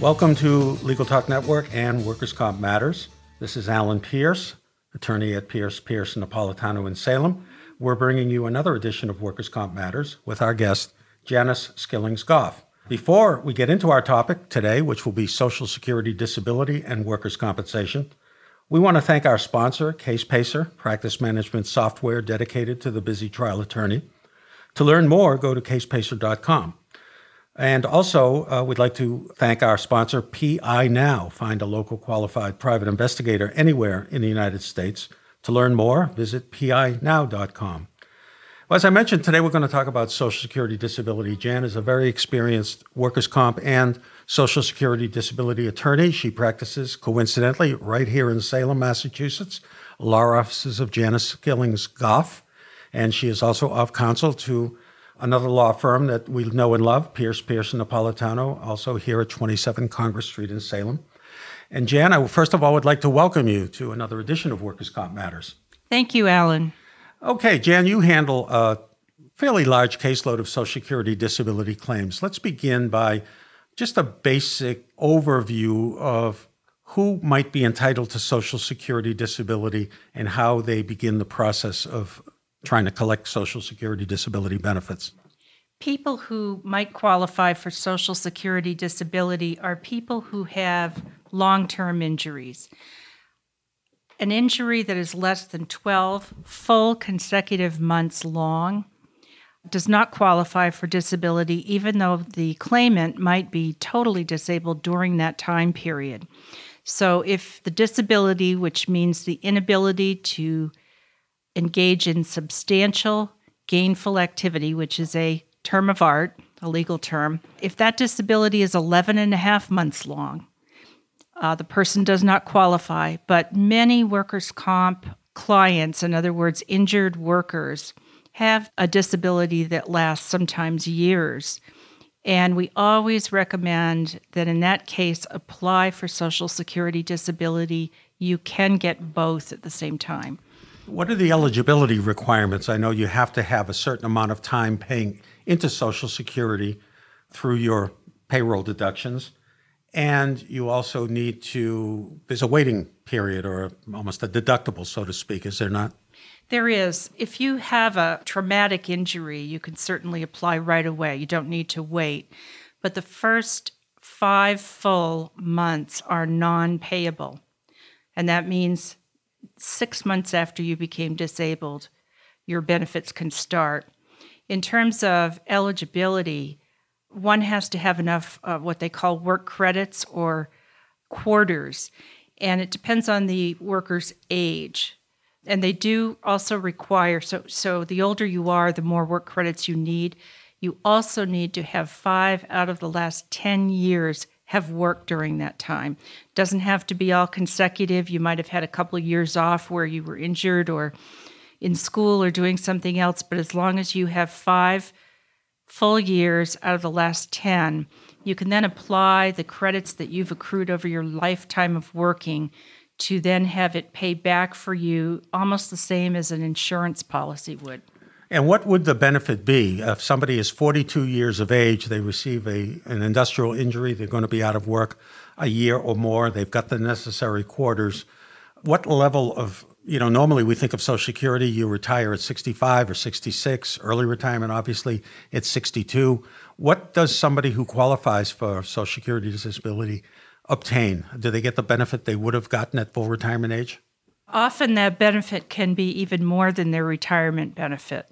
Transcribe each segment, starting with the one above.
Welcome to Legal Talk Network and Workers' Comp Matters. This is Alan Pierce, attorney at Pierce, Pierce, Napolitano in Salem. We're bringing you another edition of Workers' Comp Matters with our guest, Janice Skillings Goff. Before we get into our topic today, which will be Social Security disability and workers' compensation, we want to thank our sponsor, CasePacer, practice management software dedicated to the busy trial attorney. To learn more, go to casepacer.com. And also, uh, we'd like to thank our sponsor, PI Now. Find a local qualified private investigator anywhere in the United States. To learn more, visit pinow.com. Well, as I mentioned, today we're going to talk about Social Security disability. Jan is a very experienced workers' comp and Social Security disability attorney. She practices, coincidentally, right here in Salem, Massachusetts, law offices of Janice Skillings Goff. And she is also of counsel to another law firm that we know and love, Pierce, Pierce Napolitano, also here at 27 Congress Street in Salem. And Jan, I first of all would like to welcome you to another edition of Workers' Comp Matters. Thank you, Alan. Okay, Jan, you handle a fairly large caseload of Social Security disability claims. Let's begin by just a basic overview of who might be entitled to Social Security disability and how they begin the process of trying to collect Social Security disability benefits? People who might qualify for Social Security disability are people who have long term injuries. An injury that is less than 12 full consecutive months long does not qualify for disability, even though the claimant might be totally disabled during that time period. So, if the disability, which means the inability to engage in substantial gainful activity, which is a term of art, a legal term, if that disability is 11 and a half months long, uh, the person does not qualify. But many workers' comp clients, in other words, injured workers, have a disability that lasts sometimes years. And we always recommend that in that case, apply for Social Security disability. You can get both at the same time. What are the eligibility requirements? I know you have to have a certain amount of time paying into Social Security through your payroll deductions. And you also need to, there's a waiting period or almost a deductible, so to speak, is there not? There is. If you have a traumatic injury, you can certainly apply right away. You don't need to wait. But the first five full months are non payable. And that means six months after you became disabled, your benefits can start. In terms of eligibility, one has to have enough of what they call work credits or quarters, and it depends on the worker's age. And they do also require so so the older you are, the more work credits you need. You also need to have 5 out of the last 10 years have worked during that time. Doesn't have to be all consecutive. You might have had a couple of years off where you were injured or in school or doing something else, but as long as you have five full years out of the last 10, you can then apply the credits that you've accrued over your lifetime of working to then have it pay back for you almost the same as an insurance policy would. And what would the benefit be if somebody is 42 years of age, they receive a, an industrial injury, they're going to be out of work a year or more, they've got the necessary quarters. What level of, you know, normally we think of Social Security, you retire at 65 or 66, early retirement, obviously, at 62. What does somebody who qualifies for Social Security disability obtain? Do they get the benefit they would have gotten at full retirement age? Often that benefit can be even more than their retirement benefit.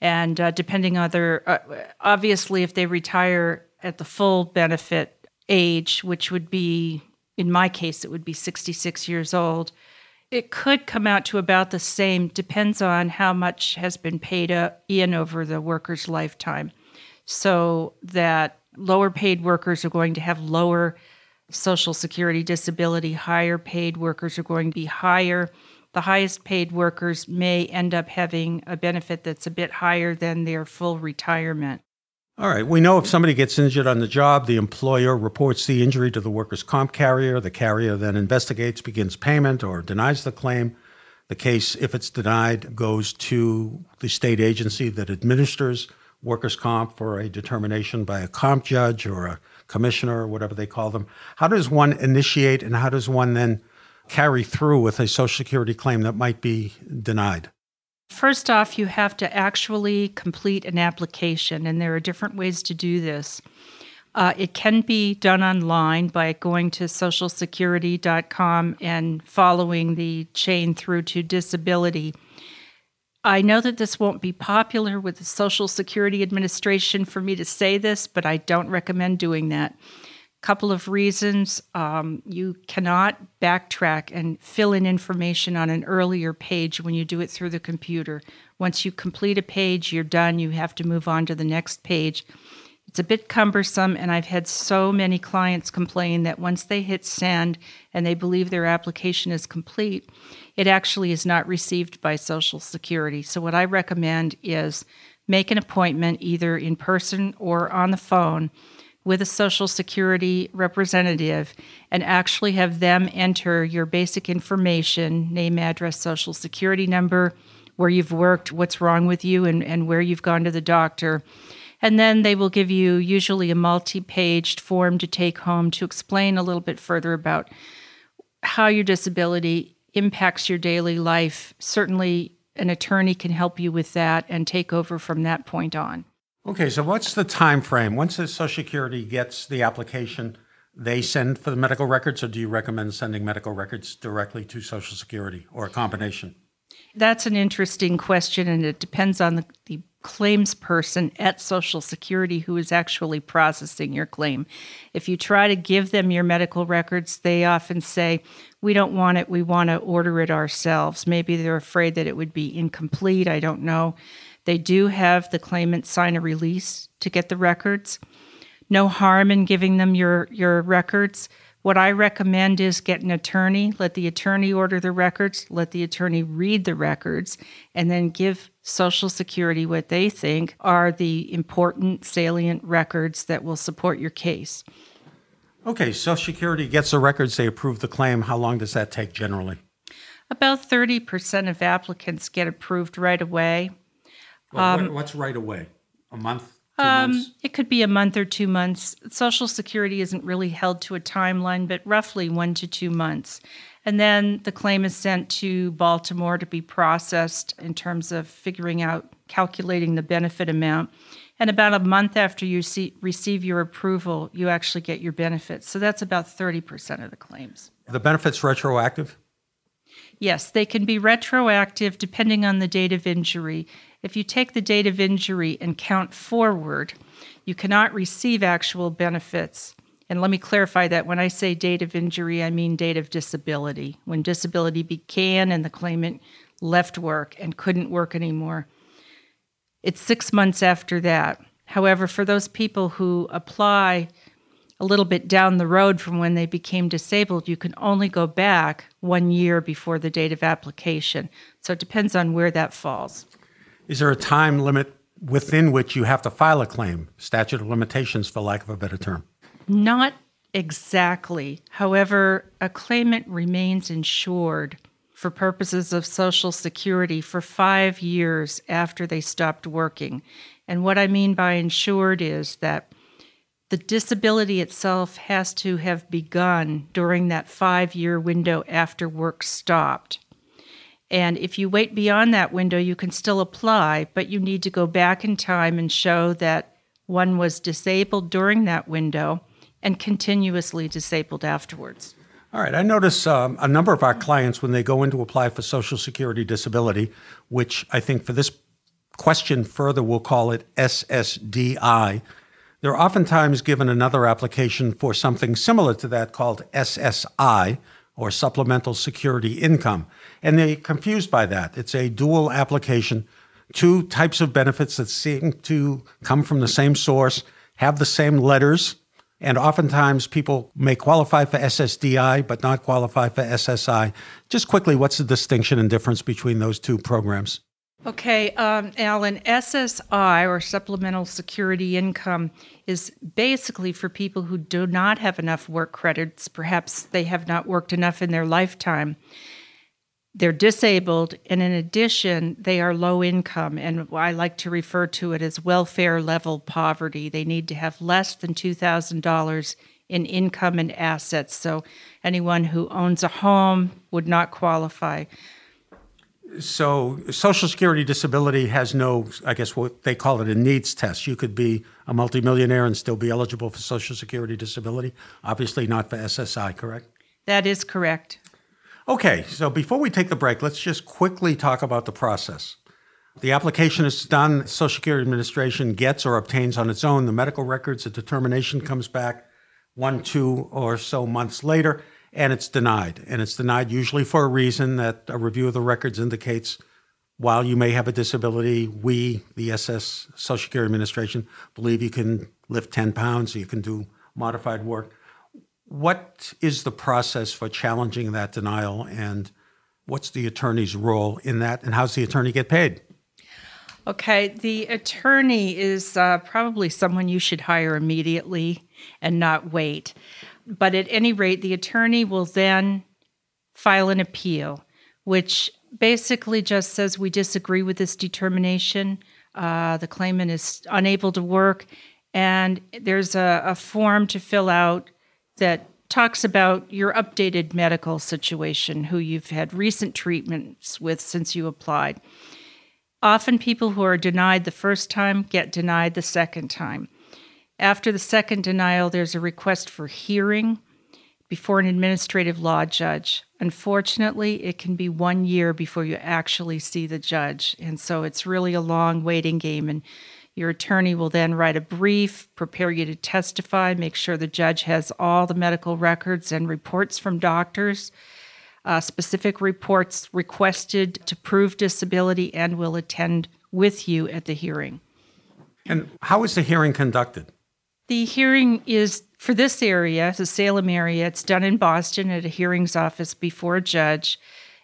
And uh, depending on their, uh, obviously, if they retire at the full benefit age, which would be, in my case, it would be 66 years old, it could come out to about the same, depends on how much has been paid in over the worker's lifetime. So that lower paid workers are going to have lower Social Security disability, higher paid workers are going to be higher. The highest paid workers may end up having a benefit that's a bit higher than their full retirement. All right. We know if somebody gets injured on the job, the employer reports the injury to the workers' comp carrier. The carrier then investigates, begins payment, or denies the claim. The case, if it's denied, goes to the state agency that administers workers' comp for a determination by a comp judge or a commissioner or whatever they call them. How does one initiate and how does one then carry through with a Social Security claim that might be denied? First off, you have to actually complete an application, and there are different ways to do this. Uh, it can be done online by going to socialsecurity.com and following the chain through to disability. I know that this won't be popular with the Social Security Administration for me to say this, but I don't recommend doing that couple of reasons. Um, you cannot backtrack and fill in information on an earlier page when you do it through the computer. Once you complete a page, you're done. You have to move on to the next page. It's a bit cumbersome, and I've had so many clients complain that once they hit send and they believe their application is complete, it actually is not received by Social Security. So, what I recommend is make an appointment either in person or on the phone with a Social Security representative and actually have them enter your basic information name, address, Social Security number, where you've worked, what's wrong with you, and, and where you've gone to the doctor. And then they will give you usually a multi paged form to take home to explain a little bit further about how your disability impacts your daily life. Certainly, an attorney can help you with that and take over from that point on. Okay, so what's the time frame? Once the Social Security gets the application, they send for the medical records, or do you recommend sending medical records directly to Social Security or a combination? That's an interesting question, and it depends on the, the claims person at Social Security who is actually processing your claim. If you try to give them your medical records, they often say, We don't want it, we want to order it ourselves. Maybe they're afraid that it would be incomplete, I don't know. They do have the claimant sign a release to get the records. No harm in giving them your, your records. What I recommend is get an attorney, let the attorney order the records, let the attorney read the records, and then give Social Security what they think are the important, salient records that will support your case. Okay, Social Security gets the records, they approve the claim. How long does that take generally? About 30% of applicants get approved right away. Well, um, what's right away? A month? Um, it could be a month or two months. Social Security isn't really held to a timeline, but roughly one to two months. And then the claim is sent to Baltimore to be processed in terms of figuring out, calculating the benefit amount. And about a month after you see, receive your approval, you actually get your benefits. So that's about 30% of the claims. The benefits retroactive? Yes, they can be retroactive depending on the date of injury. If you take the date of injury and count forward, you cannot receive actual benefits. And let me clarify that when I say date of injury, I mean date of disability. When disability began and the claimant left work and couldn't work anymore, it's six months after that. However, for those people who apply a little bit down the road from when they became disabled, you can only go back one year before the date of application. So it depends on where that falls. Is there a time limit within which you have to file a claim? Statute of limitations, for lack of a better term? Not exactly. However, a claimant remains insured for purposes of Social Security for five years after they stopped working. And what I mean by insured is that the disability itself has to have begun during that five year window after work stopped. And if you wait beyond that window, you can still apply, but you need to go back in time and show that one was disabled during that window and continuously disabled afterwards. All right. I notice um, a number of our clients, when they go in to apply for Social Security disability, which I think for this question further, we'll call it SSDI, they're oftentimes given another application for something similar to that called SSI, or Supplemental Security Income. And they're confused by that. It's a dual application, two types of benefits that seem to come from the same source, have the same letters, And oftentimes people may qualify for SSDI but not qualify for SSI. Just quickly, what's the distinction and difference between those two programs? Okay, um, Alan, SSI or Supplemental Security Income is basically for people who do not have enough work credits. Perhaps they have not worked enough in their lifetime. They're disabled, and in addition, they are low income, and I like to refer to it as welfare level poverty. They need to have less than $2,000 in income and assets. So, anyone who owns a home would not qualify. So, Social Security disability has no, I guess, what they call it a needs test. You could be a multimillionaire and still be eligible for Social Security disability. Obviously, not for SSI, correct? That is correct. Okay, so before we take the break, let's just quickly talk about the process. The application is done, Social Security Administration gets or obtains on its own the medical records, a determination comes back one, two, or so months later, and it's denied. And it's denied usually for a reason that a review of the records indicates while you may have a disability, we, the SS Social Security Administration, believe you can lift 10 pounds, you can do modified work. What is the process for challenging that denial, and what's the attorney's role in that, and how's the attorney get paid? Okay, the attorney is uh, probably someone you should hire immediately and not wait. But at any rate, the attorney will then file an appeal, which basically just says we disagree with this determination. Uh, the claimant is unable to work, and there's a, a form to fill out that talks about your updated medical situation, who you've had recent treatments with since you applied. Often, people who are denied the first time get denied the second time. After the second denial, there's a request for hearing before an administrative law judge. Unfortunately, it can be one year before you actually see the judge. And so it's really a long waiting game. And your attorney will then write a brief, prepare you to testify, make sure the judge has all the medical records and reports from doctors, uh, specific reports requested to prove disability, and will attend with you at the hearing. And how is the hearing conducted? The hearing is for this area, the Salem area. It's done in Boston at a hearings office before a judge.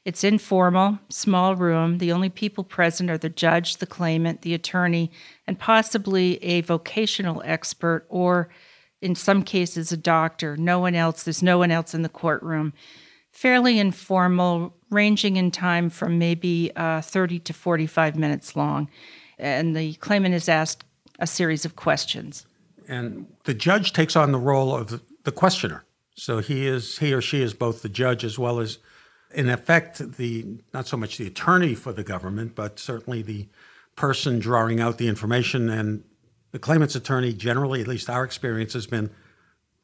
It's informal, small room. The only people present are the judge, the claimant, the attorney, and possibly a vocational expert or, in some cases, a doctor. No one else, there's no one else in the courtroom. Fairly informal, ranging in time from maybe uh, 30 to 45 minutes long. And the claimant is asked a series of questions. And the judge takes on the role of the questioner. So he is he or she is both the judge as well as in effect, the not so much the attorney for the government, but certainly the person drawing out the information. And the claimant's attorney, generally, at least our experience has been,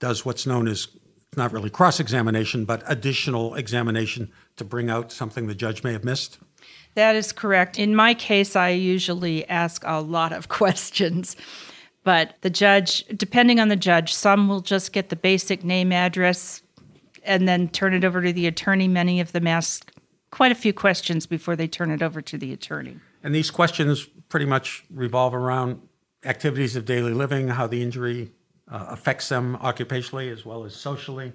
does what's known as not really cross examination, but additional examination to bring out something the judge may have missed. That is correct. In my case, I usually ask a lot of questions. But the judge, depending on the judge, some will just get the basic name, address, and then turn it over to the attorney. Many of them ask quite a few questions before they turn it over to the attorney. And these questions pretty much revolve around activities of daily living, how the injury uh, affects them occupationally as well as socially.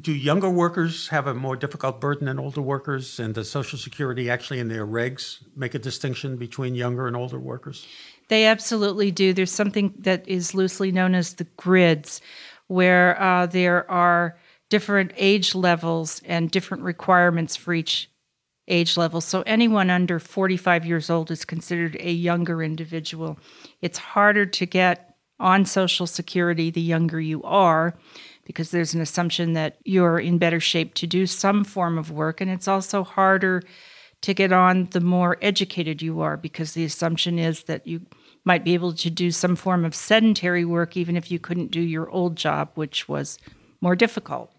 Do younger workers have a more difficult burden than older workers? And does Social Security actually, in their regs, make a distinction between younger and older workers? They absolutely do. There's something that is loosely known as the grids, where uh, there are different age levels and different requirements for each age level. So anyone under 45 years old is considered a younger individual. It's harder to get on Social Security the younger you are because there's an assumption that you're in better shape to do some form of work. And it's also harder to get on the more educated you are because the assumption is that you might be able to do some form of sedentary work even if you couldn't do your old job, which was more difficult.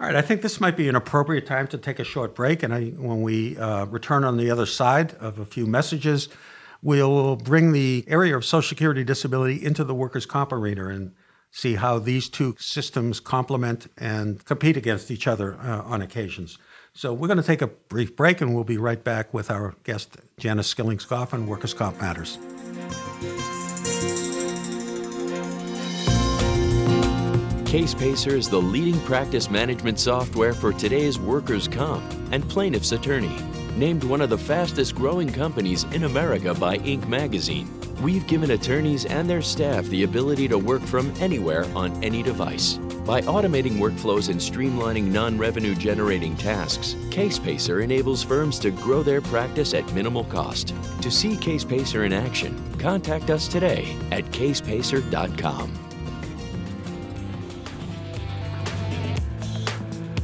All right, I think this might be an appropriate time to take a short break. And I, when we uh, return on the other side of a few messages, we'll bring the area of Social Security disability into the workers' comp arena and see how these two systems complement and compete against each other uh, on occasions. So we're going to take a brief break and we'll be right back with our guest, Janice Skillings Goff on Workers' Comp Matters. CasePacer is the leading practice management software for today's workers' comp and plaintiff's attorney. Named one of the fastest growing companies in America by Inc. magazine, we've given attorneys and their staff the ability to work from anywhere on any device. By automating workflows and streamlining non revenue generating tasks, CasePacer enables firms to grow their practice at minimal cost. To see CasePacer in action, contact us today at casepacer.com.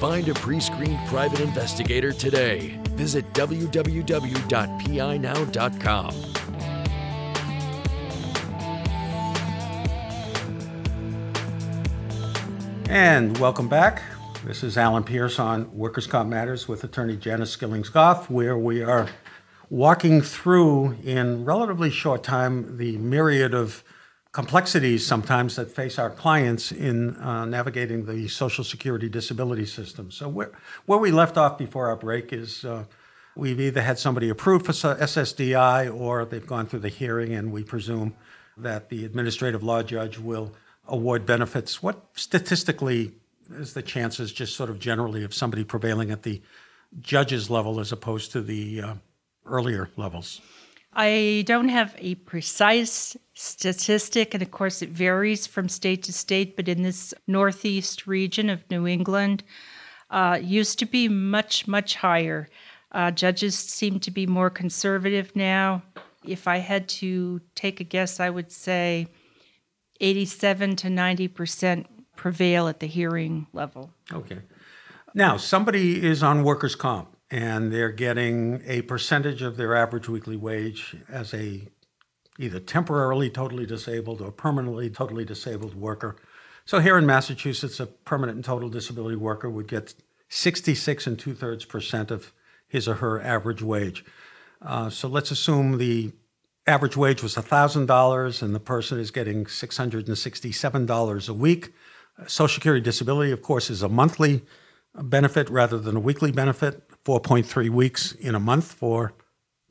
Find a pre screened private investigator today. Visit www.pinow.com. And welcome back. This is Alan Pierce on Workers' Comp Matters with attorney Janice Skillings Goff, where we are walking through in relatively short time the myriad of complexities sometimes that face our clients in uh, navigating the Social Security disability system. So, where, where we left off before our break is uh, we've either had somebody approved for SSDI or they've gone through the hearing, and we presume that the administrative law judge will award benefits. What statistically is the chances, just sort of generally, of somebody prevailing at the judge's level as opposed to the uh, earlier levels? I don't have a precise statistic, and of course, it varies from state to state, but in this northeast region of New England, uh, used to be much, much higher. Uh, judges seem to be more conservative now. If I had to take a guess, I would say 87 to 90 percent prevail at the hearing level. Okay. Now, somebody is on workers' comp and they're getting a percentage of their average weekly wage as a either temporarily totally disabled or permanently totally disabled worker. So here in Massachusetts, a permanent and total disability worker would get 66 and two thirds percent of his or her average wage. Uh, so let's assume the average wage was $1,000 and the person is getting $667 a week. Social Security disability, of course, is a monthly benefit rather than a weekly benefit. 4.3 weeks in a month for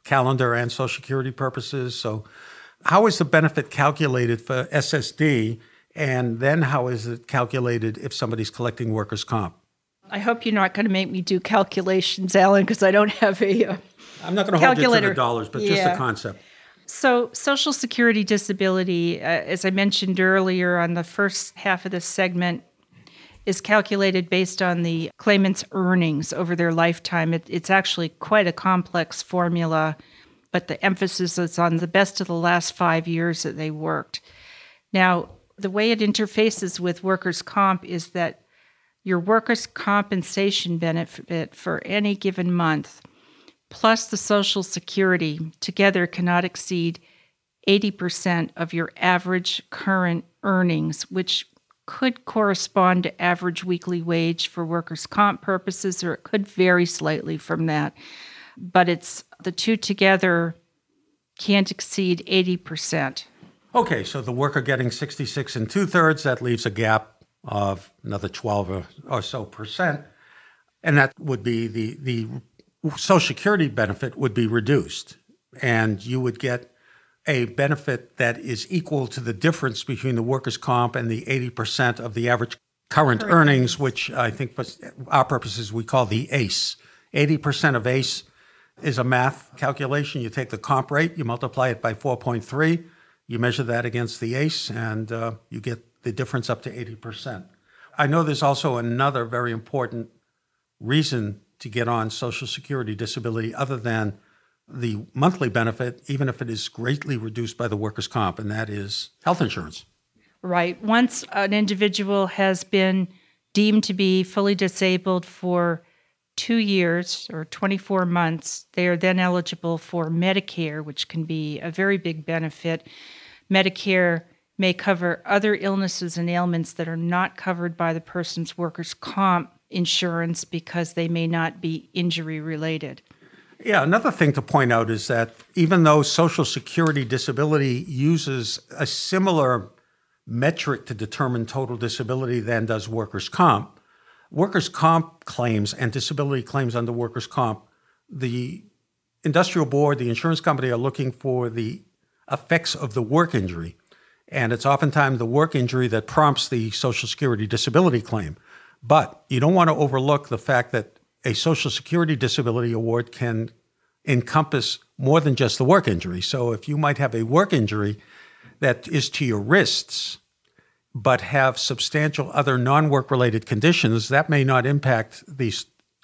calendar and Social Security purposes. So, how is the benefit calculated for SSD? And then, how is it calculated if somebody's collecting workers' comp? I hope you're not going to make me do calculations, Alan, because I don't have a. Uh, I'm not going to hold you to the dollars, but yeah. just the concept. So, Social Security disability, uh, as I mentioned earlier on the first half of this segment, is calculated based on the claimant's earnings over their lifetime. It, it's actually quite a complex formula, but the emphasis is on the best of the last five years that they worked. Now, the way it interfaces with workers' comp is that your workers' compensation benefit for any given month plus the Social Security together cannot exceed 80% of your average current earnings, which could correspond to average weekly wage for workers' comp purposes, or it could vary slightly from that. But it's the two together can't exceed 80%. Okay, so the worker getting 66 and two thirds, that leaves a gap of another 12 or, or so percent. And that would be the, the Social Security benefit would be reduced. And you would get a benefit that is equal to the difference between the workers' comp and the 80% of the average current Correct. earnings, which I think for our purposes we call the ACE. 80% of ACE is a math calculation. You take the comp rate, you multiply it by 4.3, you measure that against the ACE, and uh, you get the difference up to 80%. I know there's also another very important reason to get on Social Security disability other than the monthly benefit, even if it is greatly reduced by the workers' comp, and that is health insurance. Right. Once an individual has been deemed to be fully disabled for two years or 24 months, they are then eligible for Medicare, which can be a very big benefit. Medicare may cover other illnesses and ailments that are not covered by the person's workers' comp insurance because they may not be injury related. Yeah, another thing to point out is that even though Social Security disability uses a similar metric to determine total disability than does workers' comp, workers' comp claims and disability claims under workers' comp, the industrial board, the insurance company are looking for the effects of the work injury. And it's oftentimes the work injury that prompts the Social Security disability claim. But you don't want to overlook the fact that a Social Security disability award can encompass more than just the work injury. So if you might have a work injury that is to your wrists, but have substantial other non work related conditions, that may not impact the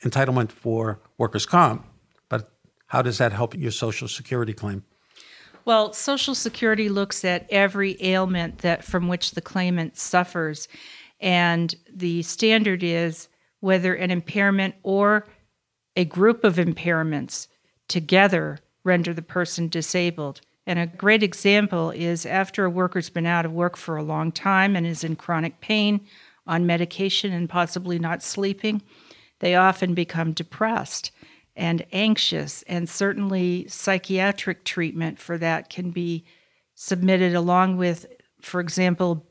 entitlement for workers' comp. But how does that help your Social Security claim? Well, Social Security looks at every ailment that from which the claimant suffers, and the standard is whether an impairment or a group of impairments together render the person disabled. And a great example is after a worker's been out of work for a long time and is in chronic pain, on medication, and possibly not sleeping, they often become depressed and anxious. And certainly, psychiatric treatment for that can be submitted along with, for example,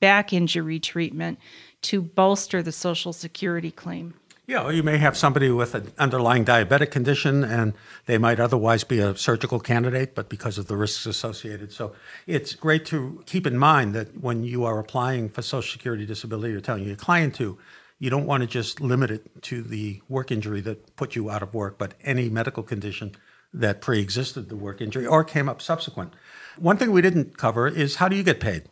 back injury treatment to bolster the Social Security claim. Yeah, or you may have somebody with an underlying diabetic condition and they might otherwise be a surgical candidate, but because of the risks associated. So it's great to keep in mind that when you are applying for Social Security disability you're telling your client to, you don't want to just limit it to the work injury that put you out of work, but any medical condition that pre existed the work injury or came up subsequent. One thing we didn't cover is how do you get paid?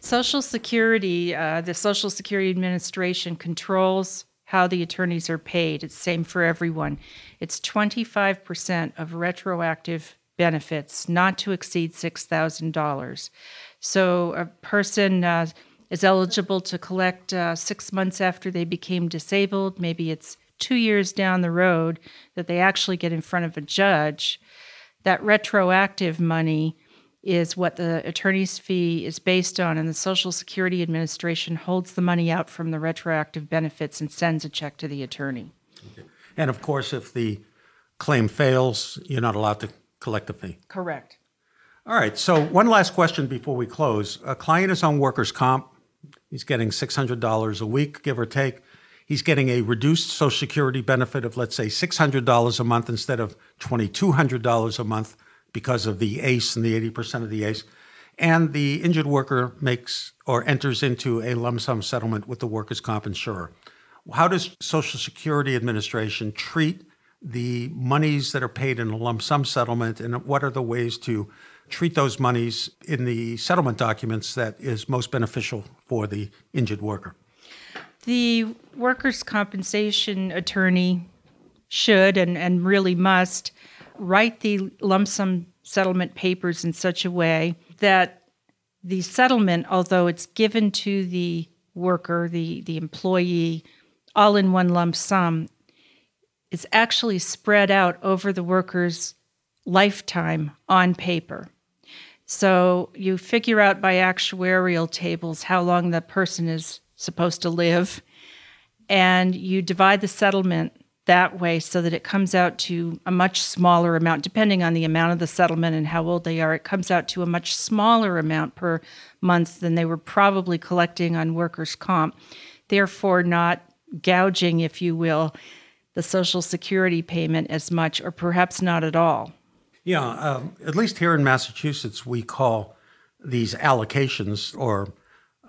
Social Security, uh, the Social Security Administration controls how the attorneys are paid. It's same for everyone. It's 25% of retroactive benefits, not to exceed $6,000. So a person uh, is eligible to collect uh, six months after they became disabled. Maybe it's two years down the road that they actually get in front of a judge. That retroactive money is what the attorney's fee is based on, and the Social Security Administration holds the money out from the retroactive benefits and sends a check to the attorney. Okay. And of course, if the claim fails, you're not allowed to collect the fee. Correct. All right. So, one last question before we close. A client is on workers' comp. He's getting $600 a week, give or take. He's getting a reduced Social Security benefit of, let's say, $600 a month instead of $2,200 a month because of the ACE and the 80% of the ACE. And the injured worker makes or enters into a lump sum settlement with the workers' comp insurer. How does Social Security Administration treat the monies that are paid in a lump sum settlement, and what are the ways to treat those monies in the settlement documents that is most beneficial for the injured worker? The workers' compensation attorney should and, and really must write the lump sum settlement papers in such a way that the settlement, although it's given to the worker, the, the employee, all in one lump sum, is actually spread out over the worker's lifetime on paper. So you figure out by actuarial tables how long the person is supposed to live, and you divide the settlement that way so that it comes out to a much smaller amount, depending on the amount of the settlement and how old they are. It comes out to a much smaller amount per month than they were probably collecting on workers' comp, therefore, not gouging, if you will, the Social Security payment as much, or perhaps not at all. Yeah, um, at least here in Massachusetts, we call these allocations or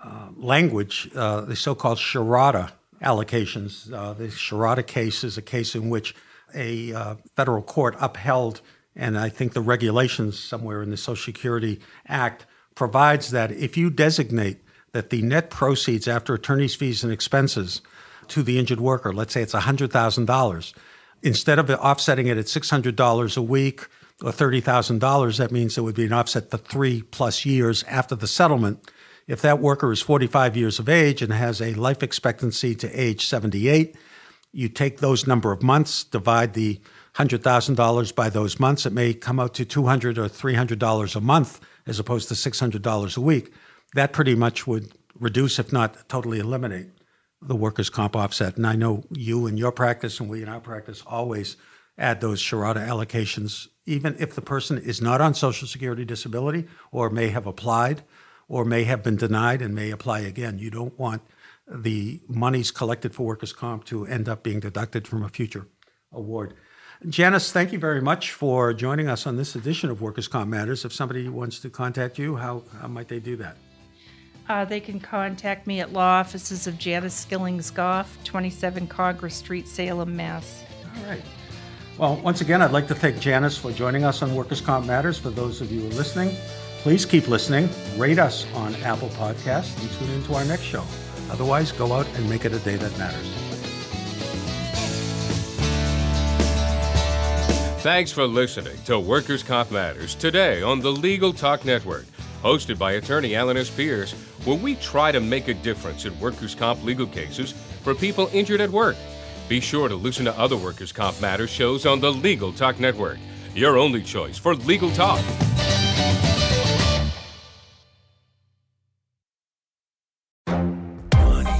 uh, language uh, the so called Sherrod allocations. Uh, the Sherrod case is a case in which a uh, federal court upheld, and I think the regulations somewhere in the Social Security Act provides that if you designate that the net proceeds after attorney's fees and expenses to the injured worker, let's say it's $100,000, instead of offsetting it at $600 a week or $30,000, that means it would be an offset for three plus years after the settlement if that worker is 45 years of age and has a life expectancy to age 78, you take those number of months, divide the $100,000 by those months, it may come out to $200 or $300 a month as opposed to $600 a week. that pretty much would reduce, if not totally eliminate, the workers' comp offset. And I know you in your practice and we in our practice always add those Sciarotta allocations, even if the person is not on Social Security disability or may have applied or may have been denied and may apply again. You don't want the monies collected for workers' comp to end up being deducted from a future award. Janice, thank you very much for joining us on this edition of Workers' Comp Matters. If somebody wants to contact you, how, how might they do that? Uh, they can contact me at law offices of Janice Skillings Goff, 27 Congress Street, Salem, Mass. All right. Well, once again, I'd like to thank Janice for joining us on Workers' Comp Matters. For those of you who are listening, please keep listening, rate us on Apple Podcasts, and tune into our next show. Otherwise, go out and make it a day that matters. Thanks for listening to Workers' Comp Matters today on the Legal Talk Network, hosted by attorney Alan S. Pierce, where we try to make a difference in workers' comp legal cases for people injured at work. Be sure to listen to other Workers' Comp Matters shows on the Legal Talk Network, your only choice for legal talk.